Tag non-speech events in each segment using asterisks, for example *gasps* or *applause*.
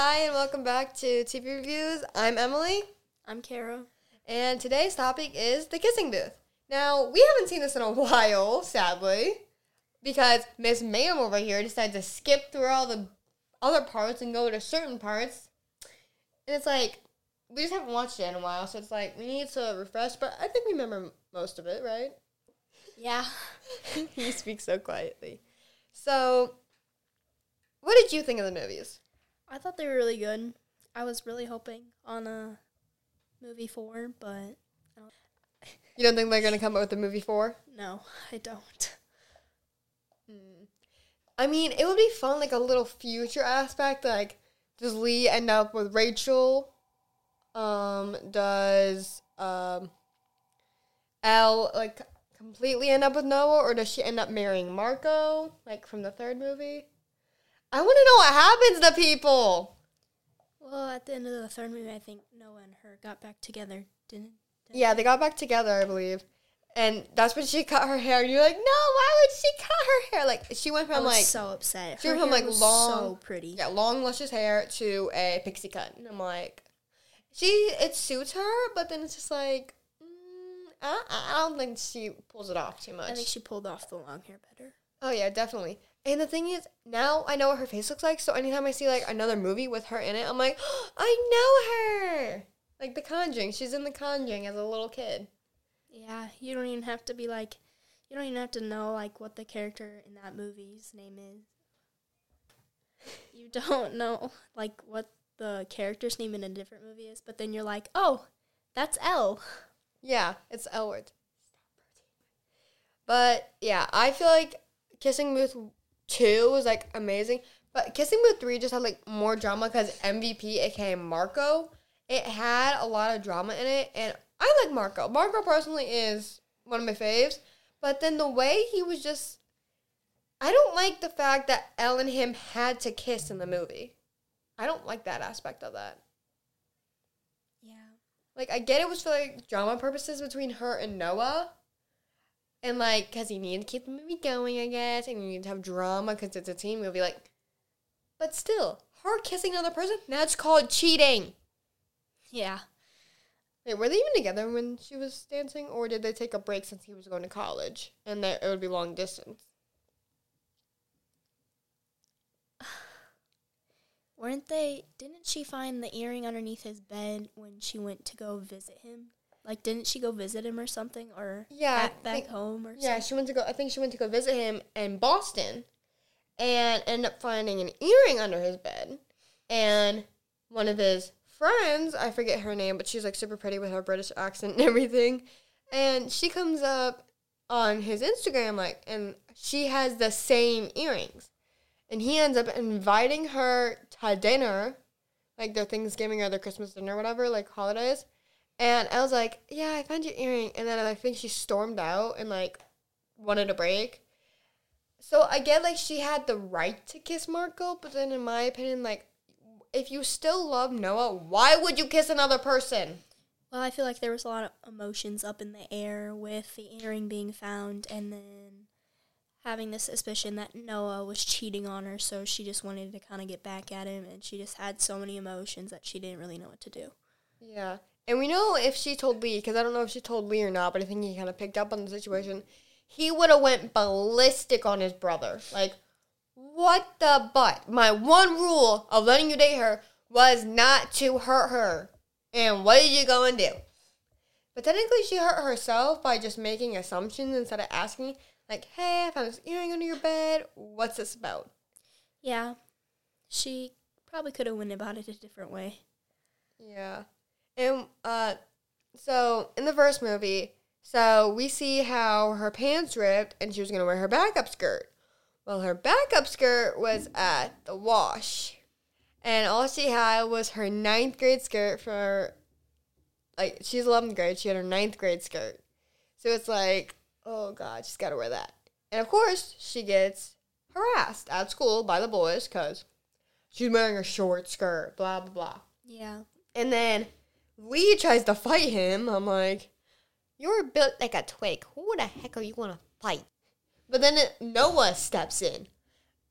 Hi, and welcome back to TV Reviews. I'm Emily, I'm Kara. and today's topic is the kissing booth. Now, we haven't seen this in a *laughs* while, sadly, because Miss Ma'am over here decided to skip through all the other parts and go to certain parts. And it's like, we just haven't watched it in a while, so it's like, we need to refresh, but I think we remember most of it, right? Yeah. *laughs* you speak so quietly. So, what did you think of the movies? I thought they were really good. I was really hoping on a movie four, but You don't think they're gonna come up with a movie four? no, I don't. I mean, it would be fun, like a little future aspect. Like, does Lee end up with Rachel? Um, does um, Elle like completely end up with Noah, or does she end up marrying Marco, like from the third movie? I want to know what happens to people. Well, at the end of the third movie, I think Noah and her got back together, didn't? didn't Yeah, they got back together, I believe. And that's when she cut her hair. And you're like, no, why would she cut her hair? Like, she went from like so upset. she Her went from, like, long- so pretty. yeah, long luscious hair to a pixie cut. And I'm like, she it suits her, but then it's just like, mm, I, I don't think she pulls it off too much. I think she pulled off the long hair better. oh yeah, definitely. And the thing is, now I know what her face looks like. So anytime I see like another movie with her in it, I'm like, *gasps* I know her. Like The Conjuring. She's in The Conjuring as a little kid. Yeah, you don't even have to be like, you don't even have to know like what the character in that movie's name is. You *laughs* don't know like what the character's name in a different movie is, but then you're like, oh, that's Elle. Yeah, it's Elwood. But yeah, I feel like Kissing Booth 2 was like amazing. But Kissing Booth 3 just had like more drama because MVP, aka Marco, it had a lot of drama in it. And I like Marco. Marco personally is one of my faves. But then the way he was just. I don't like the fact that Elle and him had to kiss in the movie. I don't like that aspect of that. Yeah. Like I get it was for like drama purposes between her and Noah, and like because he needed to keep the movie going, I guess, and you need to have drama because it's a teen movie. Like, but still, her kissing another person that's called cheating. Yeah. Wait, were they even together when she was dancing, or did they take a break since he was going to college and that it would be long distance? *sighs* Weren't they? Didn't she find the earring underneath his bed when she went to go visit him? Like, didn't she go visit him or something, or Yeah, back, back think- home or Yeah, something? she went to go. I think she went to go visit him in Boston, and ended up finding an earring under his bed. And one of his friends, I forget her name, but she's like super pretty with her British accent and *laughs* everything. And she comes up on his Instagram, like, and she has the same earrings. And he ends up inviting her to dinner, like their Thanksgiving or their Christmas dinner, or whatever, like holidays. And I was like, yeah, I found your earring. And then I think she stormed out and like wanted a break. So I get like she had the right to kiss Marco, but then in my opinion, like if you still love Noah, why would you kiss another person? Well, I feel like there was a lot of emotions up in the air with the earring being found, and then having the suspicion that Noah was cheating on her, so she just wanted to kind of get back at him, and she just had so many emotions that she didn't really know what to do. Yeah. And we know if she told Lee, because I don't know if she told Lee or not, but I think he kind of picked up on the situation. He would have went ballistic on his brother. Like, what the butt? My one rule of letting you date her was not to hurt her. And what did you go and do? But technically, she hurt herself by just making assumptions instead of asking, like, hey, I found this earring under your bed. What's this about? Yeah, she probably could have went about it a different way. Yeah. And uh so in the first movie, so we see how her pants ripped and she was gonna wear her backup skirt. Well her backup skirt was at the wash. And all she had was her ninth grade skirt for like she's eleventh grade, she had her ninth grade skirt. So it's like, oh god, she's gotta wear that. And of course, she gets harassed at school by the boys because she's wearing a short skirt, blah blah blah. Yeah. And then Lee tries to fight him. I'm like, you're built like a twig. Who the heck are you gonna fight? But then it, Noah steps in.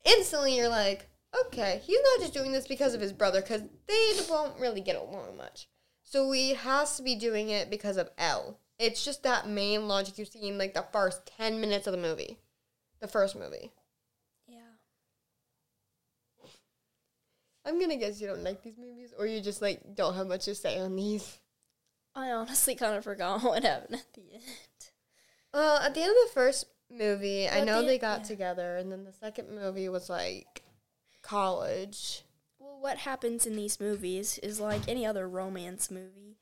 Instantly, you're like, okay, he's not just doing this because of his brother, because they won't really get along much. So he has to be doing it because of Elle. It's just that main logic you see in like the first 10 minutes of the movie. The first movie. Yeah. I'm gonna guess you don't like these movies, or you just like don't have much to say on these. I honestly kind of forgot *laughs* what happened at the end. Well, at the end of the first movie, I know the- they got yeah. together, and then the second movie was like college. Well, what happens in these movies is like any other romance movie.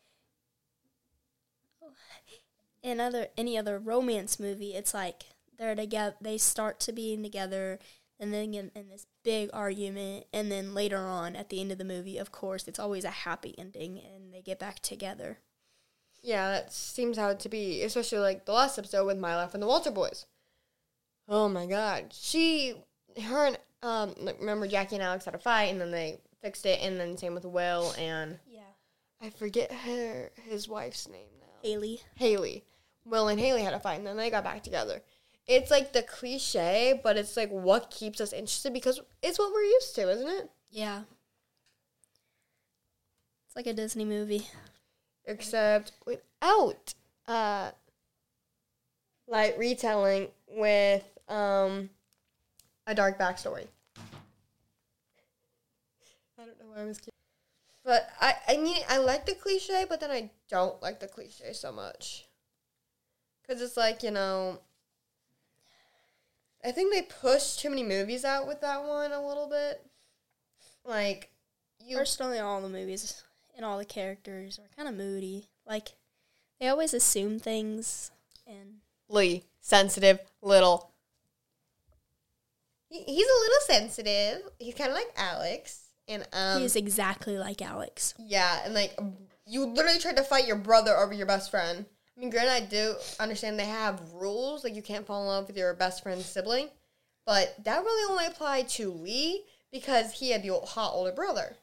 In other any other romance movie, it's like they're together. They start to being together, and then get in this big argument, and then later on, at the end of the movie, of course, it's always a happy ending, and they get back together. Yeah, that seems how it to be, especially like the last episode with My Life and the Walter Boys. Oh my god. She, her and, um, like, remember Jackie and Alex had a fight and then they fixed it, and then same with Will and Yeah, I forget her, his wife's name now. Haley. Haley. Will and Haley had a fight and then they got back together. It's like the cliche, but it's like what keeps us interested because it's what we're used to, isn't it? Yeah. It's like a Disney movie. except without uh like retelling with um a dark backstory. I don't know why I was kidding. But I I mean I like the cliche, but then I don't like the cliche so much. Cuz it's like, you know, I think they pushed too many movies out with that one a little bit. Like you Personally, all the movies and all the characters are kind of moody. Like, they always assume things, and Lee, sensitive, little. He, he's a little sensitive. He's kind of like Alex, and um, he's exactly like Alex. yeah, and like you literally tried to fight your brother over your best friend. I mean, granted, I do understand they have rules, like you can't fall in love with your best friend's sibling, but that really only applied to Lee because he had the old, hot older brother.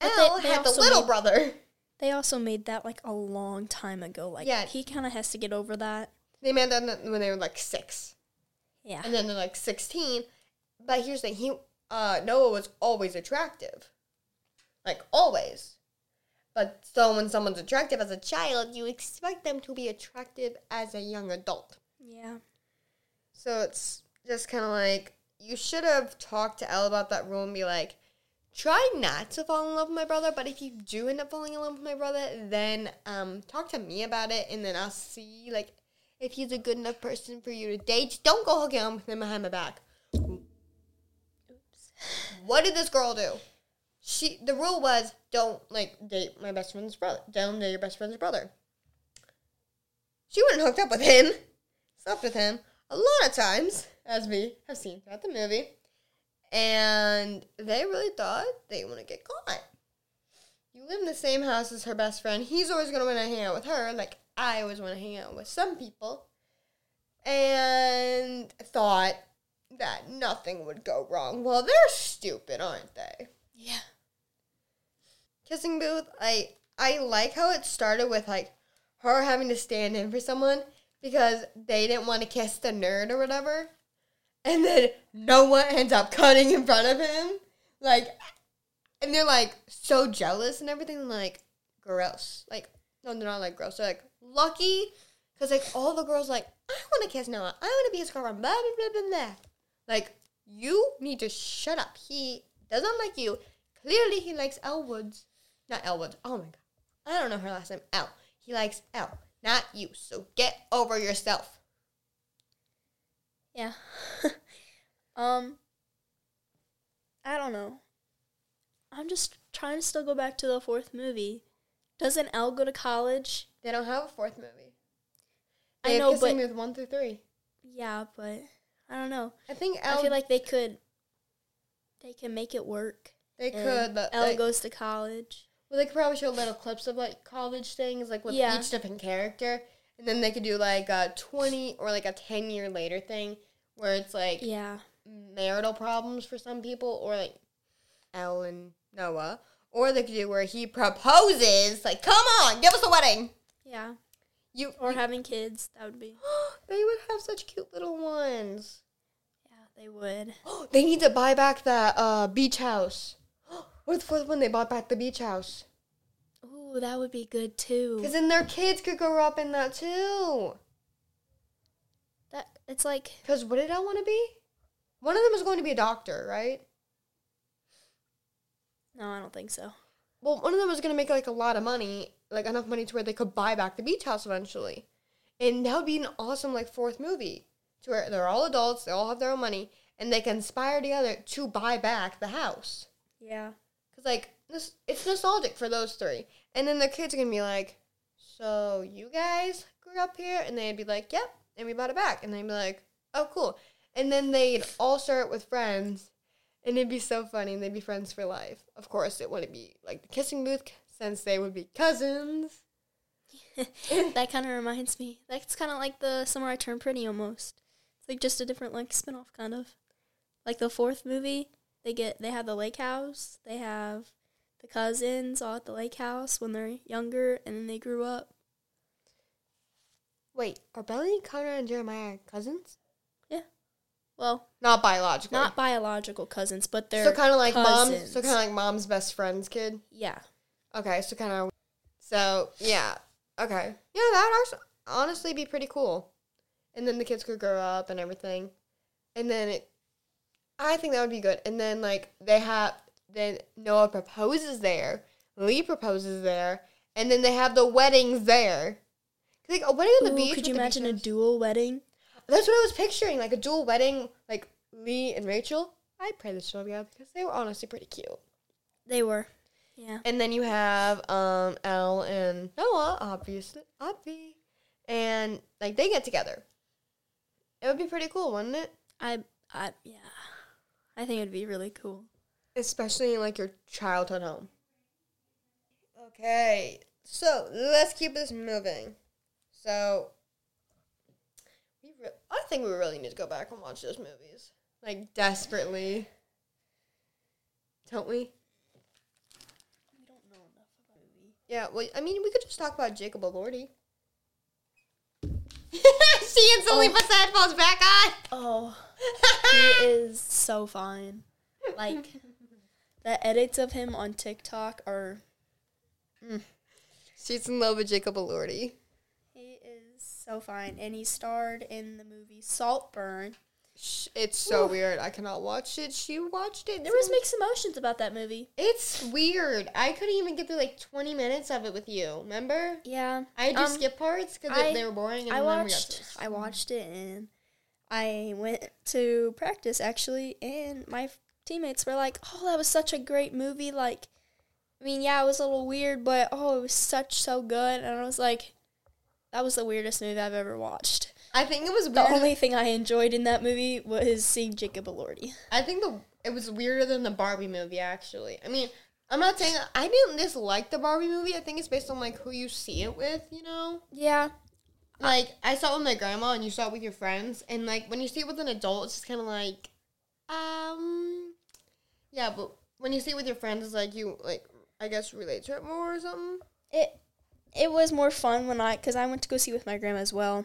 But they- Elle they had the little made- brother. They also made that like a long time ago. Like, Yeah. he kind of has to get over that. They made that when they were like six. Yeah. and then they're like 16 but here's the thing he uh noah was always attractive like always but so when someone's attractive as a child you expect them to be attractive as a young adult Yeah. so it's just kind of like you should have talked to Elle about that rule and be like try not to fall in love with my brother but if you do end up falling in love with my brother then um talk to me about it and then i'll see like if he's a good enough person for you to date don't go hooking up with him behind my back Oops. what did this girl do she the rule was don't like date my best friend's brother don't date your best friend's brother. She went and hooked up with him slept with him a lot of times as we have seen throughout the movie and they really thought they want to get caught. You live in the same house as her best friend. He's always going to want to hang out with her like i always want to hang out with some people and thought that nothing would go wrong. Well they're stupid aren't they? Yeah. Kissing booth i i like how it started with like her having to stand in for someone because they didn't want to kiss the nerd or whatever. And then noah ends up cutting in front of him. Like and they're like so jealous and everything like gross. Like no they're not like gross. They're like lucky because like all the girls like i want to kiss noah. I want to be his girlfriend. Blah blah blah blah blah. Like you need to shut up. He doesn't like you. Clearly he likes elwoods not elwoods oh my god i don't know her last name Elle he likes Elle not you so get over yourself Yeah. *laughs* um, I don't know. I'm just trying to still go back to the fourth movie. Doesn't Elle go to college? they don't have a fourth movie I they have know, but booth one through three yeah, but I don't know. i think I feel like they could, they can make it work. they could but like, goes to college. Well, they could probably show little clips of like college things, like with Yeah. each different character, and then they could do like a twenty or like a ten year later thing where it's like Yeah. marital problems for some people, or like Elle and Noah, or they could do where he proposes, like, "Come on, give us a wedding." Yeah. You Or having kids. That would be. *gasps* they would have such cute little ones. Yeah. they would. *gasps* they need to buy back that uh, beach house. What's the fourth one? They bought back the beach house. Ooh, that would be good too. Because then their kids could grow up in that too. That it's like Because what did I want to be? One of them is going to be a doctor, right? no, I don't think so. Well, one of them was going to make like a lot of money, like enough money to where they could buy back the beach house eventually. And that would be an awesome like fourth movie to where they're all adults, they all have their own money, and they conspire together to buy back the house. Yeah. Cause like this, it's nostalgic for those three, and then the kids are gonna be like, "So you guys grew up here?" And they'd be like, "Yep," and we bought it back, and they'd be like, "Oh, cool." And then they'd all share it with friends, and it'd be so funny, and they'd be friends for life. Of course, it wouldn't be like the kissing booth since they would be cousins. *laughs* that kind of reminds me. That's kind of like the Summer I Turned Pretty almost. It's like just a different like spin-off kind of. Like the fourth movie, they get they have the lake house. They have the cousins all at the lake house when they're younger and then they grew up. Wait, are Belly, Conrad, and Jeremiah cousins? Yeah. Well, Not biologically. not biological cousins, but they're so kind of like mom's. cousins. So kind of like mom's best friend's kid. yeah. Okay, so kind of. So yeah, okay, yeah, that would honestly be pretty cool. And then the kids could grow up and everything, and then it. I think that would be good. And then like they have then Noah proposes there, Lee proposes there, and then they have the weddings there. Like a wedding on the Ooh, beach. could you imagine a dual wedding? That's what I was picturing, like a dual wedding, like Lee and Rachel. I pray this show together because they were honestly pretty cute. They were. Yeah. And then you have um Elle and Noah, obviously, obvi, and like they get together. It would be pretty cool, wouldn't it? I I yeah. I think it'd be really cool. Especially in like your childhood home. Okay, so let's keep this moving. So, we re- I think we really need to go back and watch those movies, like desperately. Don't we? We don't know enough about movie. Yeah, well, I mean, we could just talk about Jacob Elordi. *laughs* she instantly Oh. puts the headphones back on. Oh, he *laughs* is so fine. Like the edits of him on TikTok are She's in love with Jacob Elordi. he is so fine, and he starred in the movie Saltburn. It's so Oof. weird. I cannot watch it. She watched it. There was mixed emotions about that movie. It's weird. I couldn't even get through like 20 minutes of it with you. Remember? Yeah, I had to Um, skip parts because they were boring. And I then we got watched. I watched it, and I went to practice actually, and my teammates were like, "Oh, that was such a great movie!" Like, I mean, yeah, it was a little weird, but oh, it was such so good, and I was like, "That was the weirdest movie I've ever watched." I think it was The only thing I enjoyed in that movie was seeing Jacob Elordi. I think the it was weirder than the Barbie movie. Actually, I mean, I'm not saying I didn't dislike the Barbie movie. I think it's based on like who you see it with. You know. Yeah, like I saw it with my grandma and you saw it with your friends and like when you see it with an adult it's just kind of like um yeah but when you see it with your friends it's like you like I guess relate to it more or something it it was more fun when I because I went to go see with my grandma as well,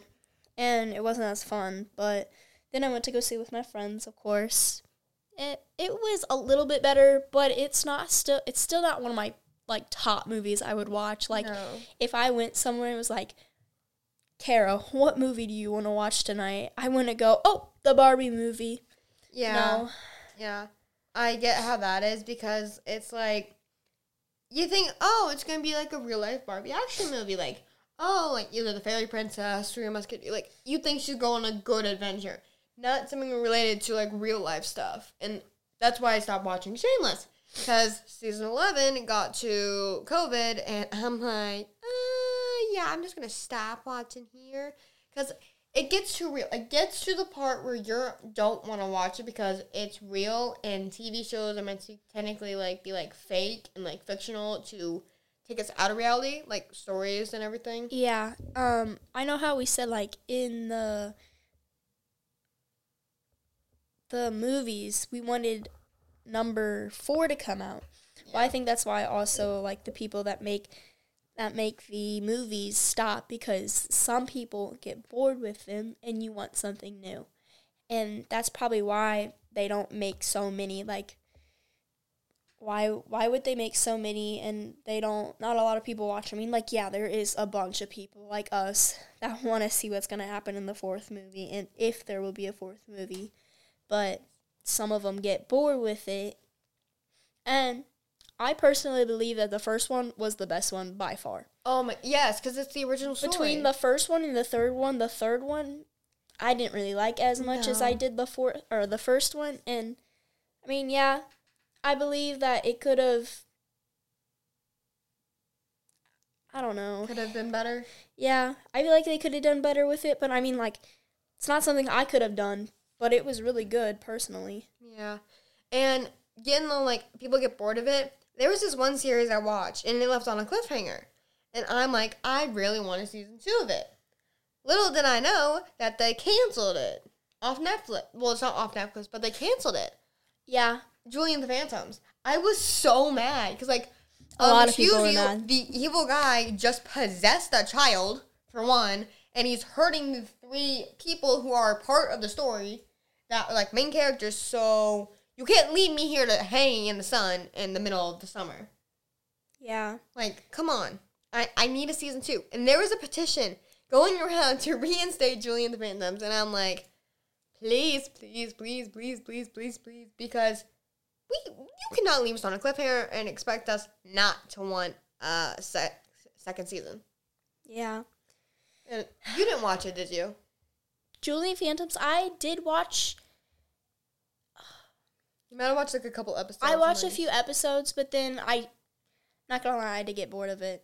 and it wasn't as fun. But then I went to go see with my friends, of course. It it was a little bit better, but it's not still it's still not one of my like top movies I would watch. Like no. if I went somewhere and it was like, Kara, what movie do you want to watch tonight? I want to go. Oh, the Barbie movie. yeah No, yeah I get how that is because it's like you think oh it's gonna be like a real life Barbie action movie like oh like either the fairy princess Three Musketeers like you think she's going on a good adventure not something related to like real life stuff and that's why I stopped watching Shameless because season 11 got to COVID and I'm like yeah I'm just gonna stop watching here because it gets too real. It gets to the part where you don't want to watch it because it's real, and TV shows are meant to technically like be like fake and like fictional to take us out of reality, like stories and everything. Yeah. Um I know how we said like in the the movies we wanted number 4 to come out. Well, I think that's why also like the people that make that make the movies stop because some people get bored with them and you want something new. and that's probably why they don't make so many like why why would they make so many and they don't not a lot of people watch i mean like yeah there is a bunch of people like us *laughs* that want to see what's going to happen in the fourth movie and if there will be a fourth movie but some of them get bored with it and i personally believe that the first one was the best one by far Oh my yes, because it's the original story. between the first one and the third one the third one i didn't really like as much as i did the fourth or the first one and i mean yeah i believe that it could have i don't know could have been better. yeah i feel like they could have done better with it but i mean like it's not something i could have done but it was really good personally Yeah, and getting the like people get bored of it. There was this one series I watched, and it left on a cliffhanger, and I'm like, I really want a season two of it. Little did I know that they canceled it off Netflix. Well, it's not off Netflix, but they canceled it. yeah Julie and the Phantoms. I was so mad because like A lot of um, people were you, mad. The evil guy just possessed a child for one, and he's hurting the three people who are part of the story that like main characters. So you can't leave me here to hang in the sun in the middle of the summer. yeah Like, come on. I, I need a season two. And there was a petition going around to reinstate Julie and the Phantoms. And I'm like, please, please, please, please, please, please, please. Because we you cannot leave us on a cliffhanger and expect us not to want a se- second season. yeah And you didn't watch it, did you? julie and phantoms i did watch You might have watched like a couple episodes. i watched a few episodes but then i not gonna lie i did get bored of it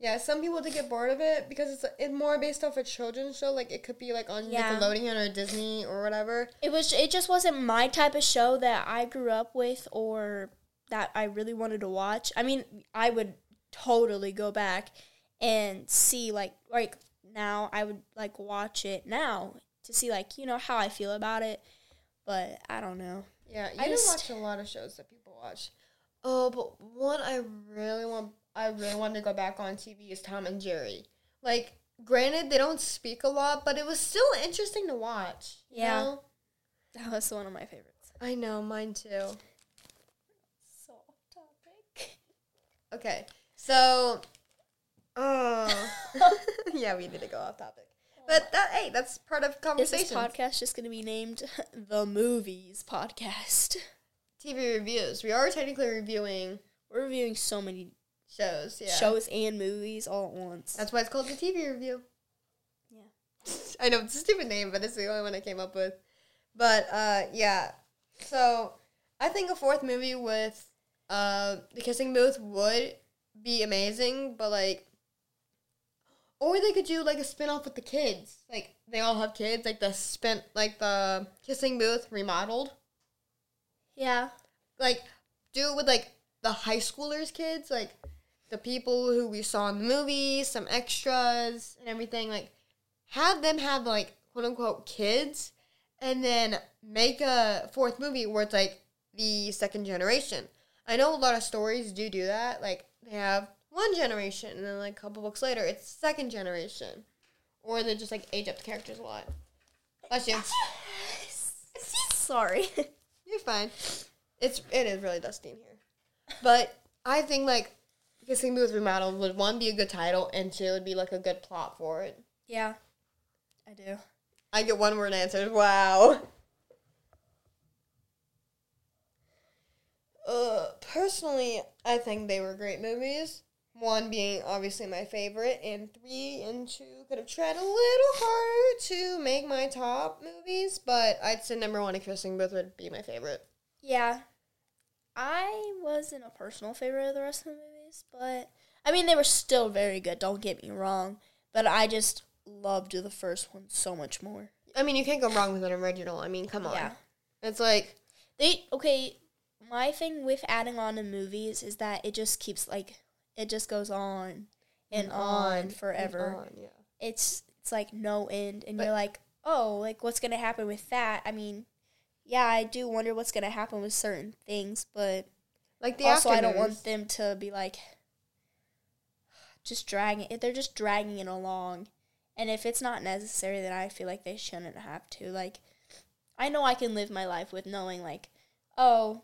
Yeah, some people did get bored of it because it's it's more based off a children's show. Like it could be like on Yeah. Nickelodeon or Disney or whatever. it was it just wasn't my type of show that I grew up with or that I really wanted to watch. I mean, I would totally go back and see like like now I would like watch it now to see like you know how I feel about it. But I don't know. Yeah, you I just- watch a lot of shows that people watch. Oh, but one I really want, I really want to go back on TV is Tom and Jerry. Like, granted, they don't speak a lot, but it was still interesting to watch. Yeah. know? That was one of my favorites. I know, mine too. So off topic. Okay, so, oh, *laughs* *laughs* yeah, we need to go off topic. But that, hey, that's part of conversation. this podcast just gonna be named *laughs* the Movies Podcast? TV reviews. We are technically reviewing We're reviewing so many shows. Yeah, shows and movies all at once. That's why it's called the TV review. Yeah. *laughs* I know it's a stupid name, but it's the only one I came up with. But uh, yeah. So I think a fourth movie with uh, the Kissing Booth would be amazing, but like, or they could do like a spin off with the kids. Like they all have kids, like the spin, like the Kissing Booth remodeled. yeah. Like do it with like the high schoolers' kids, like the people who we saw in the movie, some extras and everything. Like have them have like quote unquote kids, and then make a fourth movie where it's like the second generation. I know a lot of stories do do that. Like they have one generation, and then like a couple books later, it's second generation, or they just like age up the characters a lot. Bless you. *laughs* Sorry. You're fine. It's it is really dusty in here, but I think like Kissing Booth Remodeled would one be a good title, and two would be like a good plot for it. yeah, I do. I get one word answers. Wow. Uh, personally, I think they were great movies. One being obviously my favorite, and three and two could have tried a little harder to make my top movies, but I'd say number one and Kissing Booth would be my favorite. Yeah, I wasn't a personal favorite of the rest of the movies, but I mean they were still very good. Don't get me wrong, but I just loved the first one so much more. I mean, you can't go wrong with an original. I mean, come on. Yeah, It's like, they okay. My thing with adding on to movies is that it just keeps like it just goes on and on, forever. on, yeah. it's it's like no end and But- you're like oh like what's gonna happen with that i mean yeah i do wonder what's gonna happen with certain things but Like the also i don't want them to be like *sighs* just dragging it they're just dragging it along and if it's not necessary then i feel like they shouldn't have to like I know I can live my life with knowing like, oh,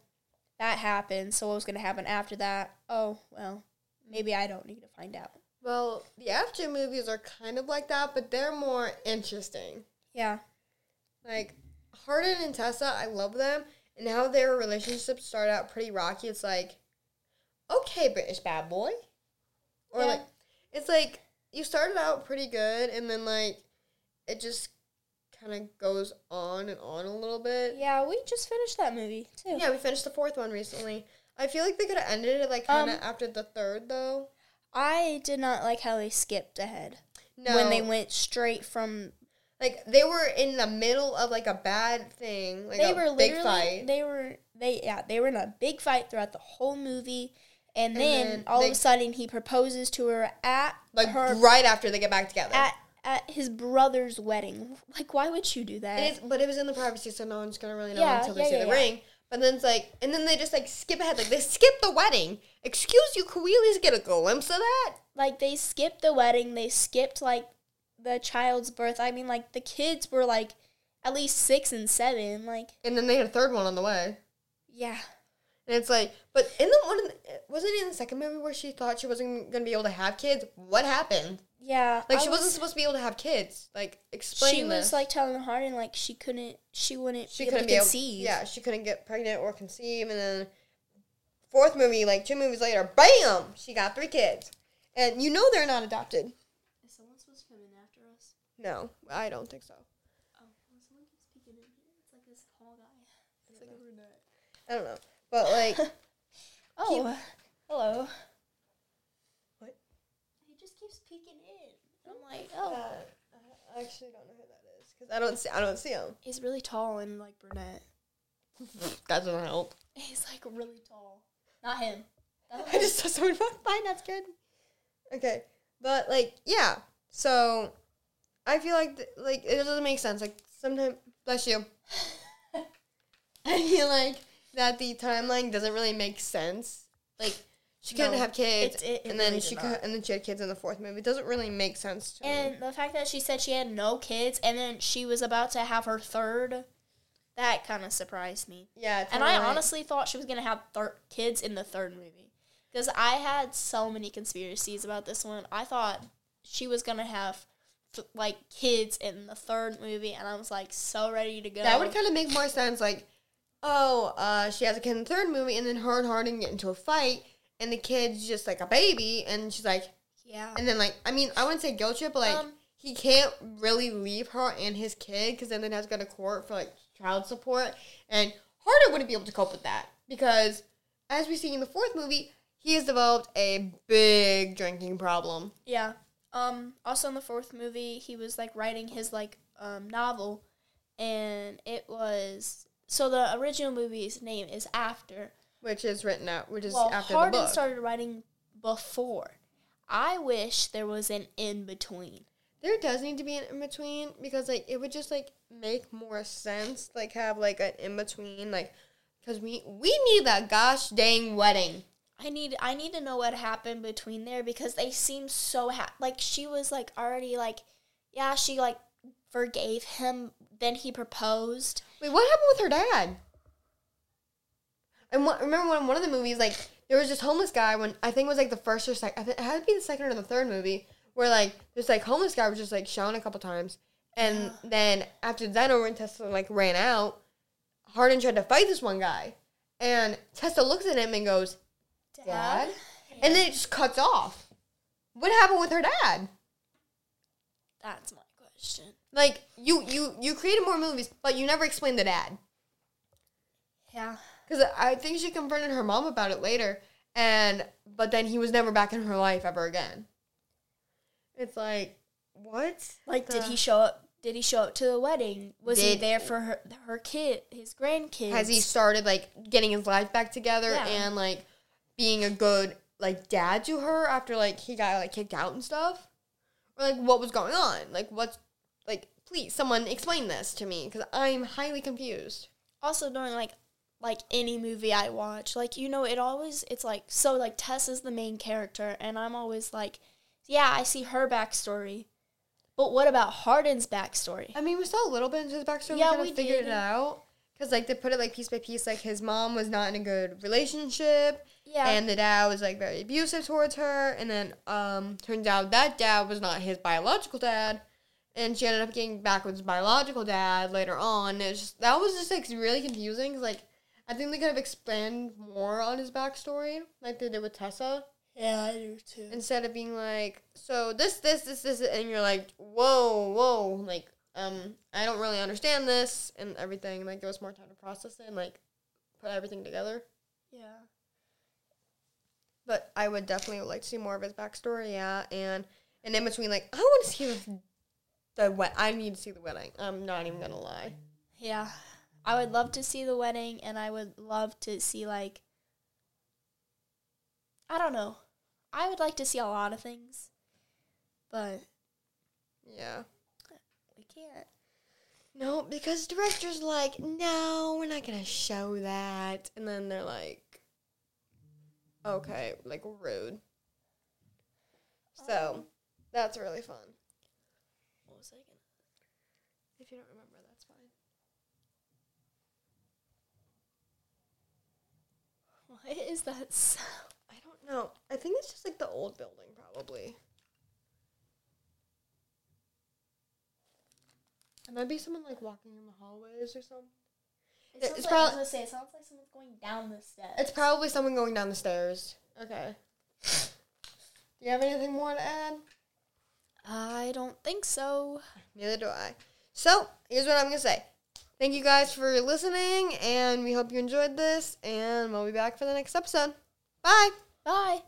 that happened. So what was gonna happen after that? Oh, well, maybe I don't need to find out. Well, the after movies are kind of like that, but they're more interesting. Yeah. Like Hardin and Tessa, I love them, and how their relationship start out pretty rocky. It's like, okay, British bad boy, or Yeah. like, it's like you started out pretty good, and then like, it just kind of goes on and on a little bit. Yeah, we just finished that movie too. Yeah, we finished the fourth one recently. I feel like they could have ended it like kind of Um, after the third though. I did not like how they skipped ahead No, when they went straight from. like they were in the middle of like a bad thing, like they a were big literally. fight. They were they yeah they were in a big fight throughout the whole movie, and, And then, then all they- of a sudden he proposes to her at like her right after they get back together. at at his brother's wedding. Like, why would you do that? But it was in the privacy, so no one's gonna really know Yeah, until they yeah, see yeah, the yeah. ring. But then it's like, and then they just like skip ahead, like they skip the wedding. Excuse you, can we at least get a glimpse of that? like they skipped the wedding they skipped like the child's birth i mean like the kids were like at least six and seven like And then they had a third one on the way. yeah And it's like, but in the one, wasn't it in the second movie where she thought she wasn't gonna be able to have kids? What happened? Yeah Like I she wasn't supposed to be able to have kids. Like explain she this. was like telling Hardin like she couldn't she wouldn't she be couldn't to be able, conceive yeah, she couldn't get pregnant or conceive, and then fourth movie, like two movies later, bam, she got three kids, and you know they're not adopted. is someone supposed to come in after us No, I don't think so. oh someone keeps peeking in here it's like this tall guy It's like a brunette. I don't know, but like, *laughs* oh hello What? he just keeps peeking in i'm like oh uh, I actually don't know who that is because I don't see I don't see him. he's really tall and like brunette *laughs* that doesn't help. he's like really tall not him *laughs* I just saw someone walk by. and good. Okay, but like, yeah. So I feel like th- like it doesn't make sense. Like sometimes, bless you. *laughs* I feel like that the timeline doesn't really make sense. Like she couldn't No, have kids, it- it and then really she could, and then she had kids in the fourth movie. It doesn't really make sense to me. And the fact that she said she had no kids and then she was about to have her third, that kind of surprised me. Yeah, And I honestly thought she was going to have thir- kids in the third movie. Because I had so many conspiracies about this one. I thought she was going to have like kids in the third movie and I was like so ready to go. that would kind of make more sense. Like, oh, uh, she has a kid in the third movie, and then her and Hardin get into a fight, and the kid's just like a baby, and she's like, yeah. And then, like, I mean, I wouldn't say guilt trip, but like, Um, he can't really leave her and his kid because then they'd have to go to court for like child support. And Harder wouldn't be able to cope with that because, as we see in the fourth movie, he has developed a big drinking problem. Yeah. Um also in the fourth movie he was like writing his like um novel and it was so the original movie's name is After. Which is written out, which is well, after Hardin the book. started writing before. I wish there was an in between. there does need to be an in between because like it would just like make more sense, like have like an in between, like because we we need that gosh dang wedding. I need I need to know what happened between there because they seem so ha- like she was like already like yeah she like forgave him then he proposed Wait, what happened with her dad? And what, remember when one of the movies, like, there was this homeless guy when I think it was like the first or second, it had to be the second or the third movie, where like this like homeless guy was just like shown a couple times, and *gasps* then after Zeno and Tessa like ran out, Hardin tried to fight this one guy, and Tessa looks at him and goes, "Dad," and then it just cuts off. What happened with her dad? that's my question. Like you you you created more movies, but you never explained the dad. yeah Because I think she confronted her mom about it later, and but then he was never back in her life ever again. It's like, what? like did he show up did he show up to the wedding was he there for her her kid his grandkids Has he started like getting his life back together Yeah. and like being a good like dad to her after like he got like kicked out and stuff? Or like what was going on? Like what's like? Please, someone explain this to me because I'm highly confused. also during like like any movie I watch, like you know, it always it's like so like Tess is the main character, and I'm always like, yeah, I see her backstory, But what about Hardin's backstory? I mean, we saw a little bit into his backstory. Yeah, we, we figured did. it out. Because, like, they put it, like, piece by piece. Like, his mom was not in a good relationship. Yeah. And the dad was, like, very abusive towards her. And then, um, turns out that dad was not his biological dad. And she ended up getting back with his biological dad later on. It was just, that was just, like, really confusing. 'cause, like, I think they could have expanded more on his backstory, like they did with Tessa. yeah, I do too. instead of being like, so this, this, this, this, and you're like, whoa, whoa, like, um, I don't really understand this and everything. Like, give us more time to process it and like put everything together. Yeah. But I would definitely like to see more of his backstory, yeah. And and in between, like, I want to see the the wet. I need to see the wedding. I'm not even gonna lie. Yeah. I would love to see the wedding and I would love to see like I don't know. I would like to see a lot of things. But Yeah. we can't. No, because directors like, no, we're not gonna show that, and then they're like, okay, like rude. So Um, that's really fun. What was I gonna If you don't remember, that's fine. What is that? I don't know. I think it's just like the old building, probably. It might be someone like walking in the hallways or something. It It's sounds like, prob- I was gonna say, it sounds like someone's going down the steps. It's probably someone going down the stairs. Okay. Do you have anything more to add? I don't think so. Neither do I. So, here's what I'm going to say. Thank you guys for listening, and we hope you enjoyed this, and we'll be back for the next episode. Bye! Bye.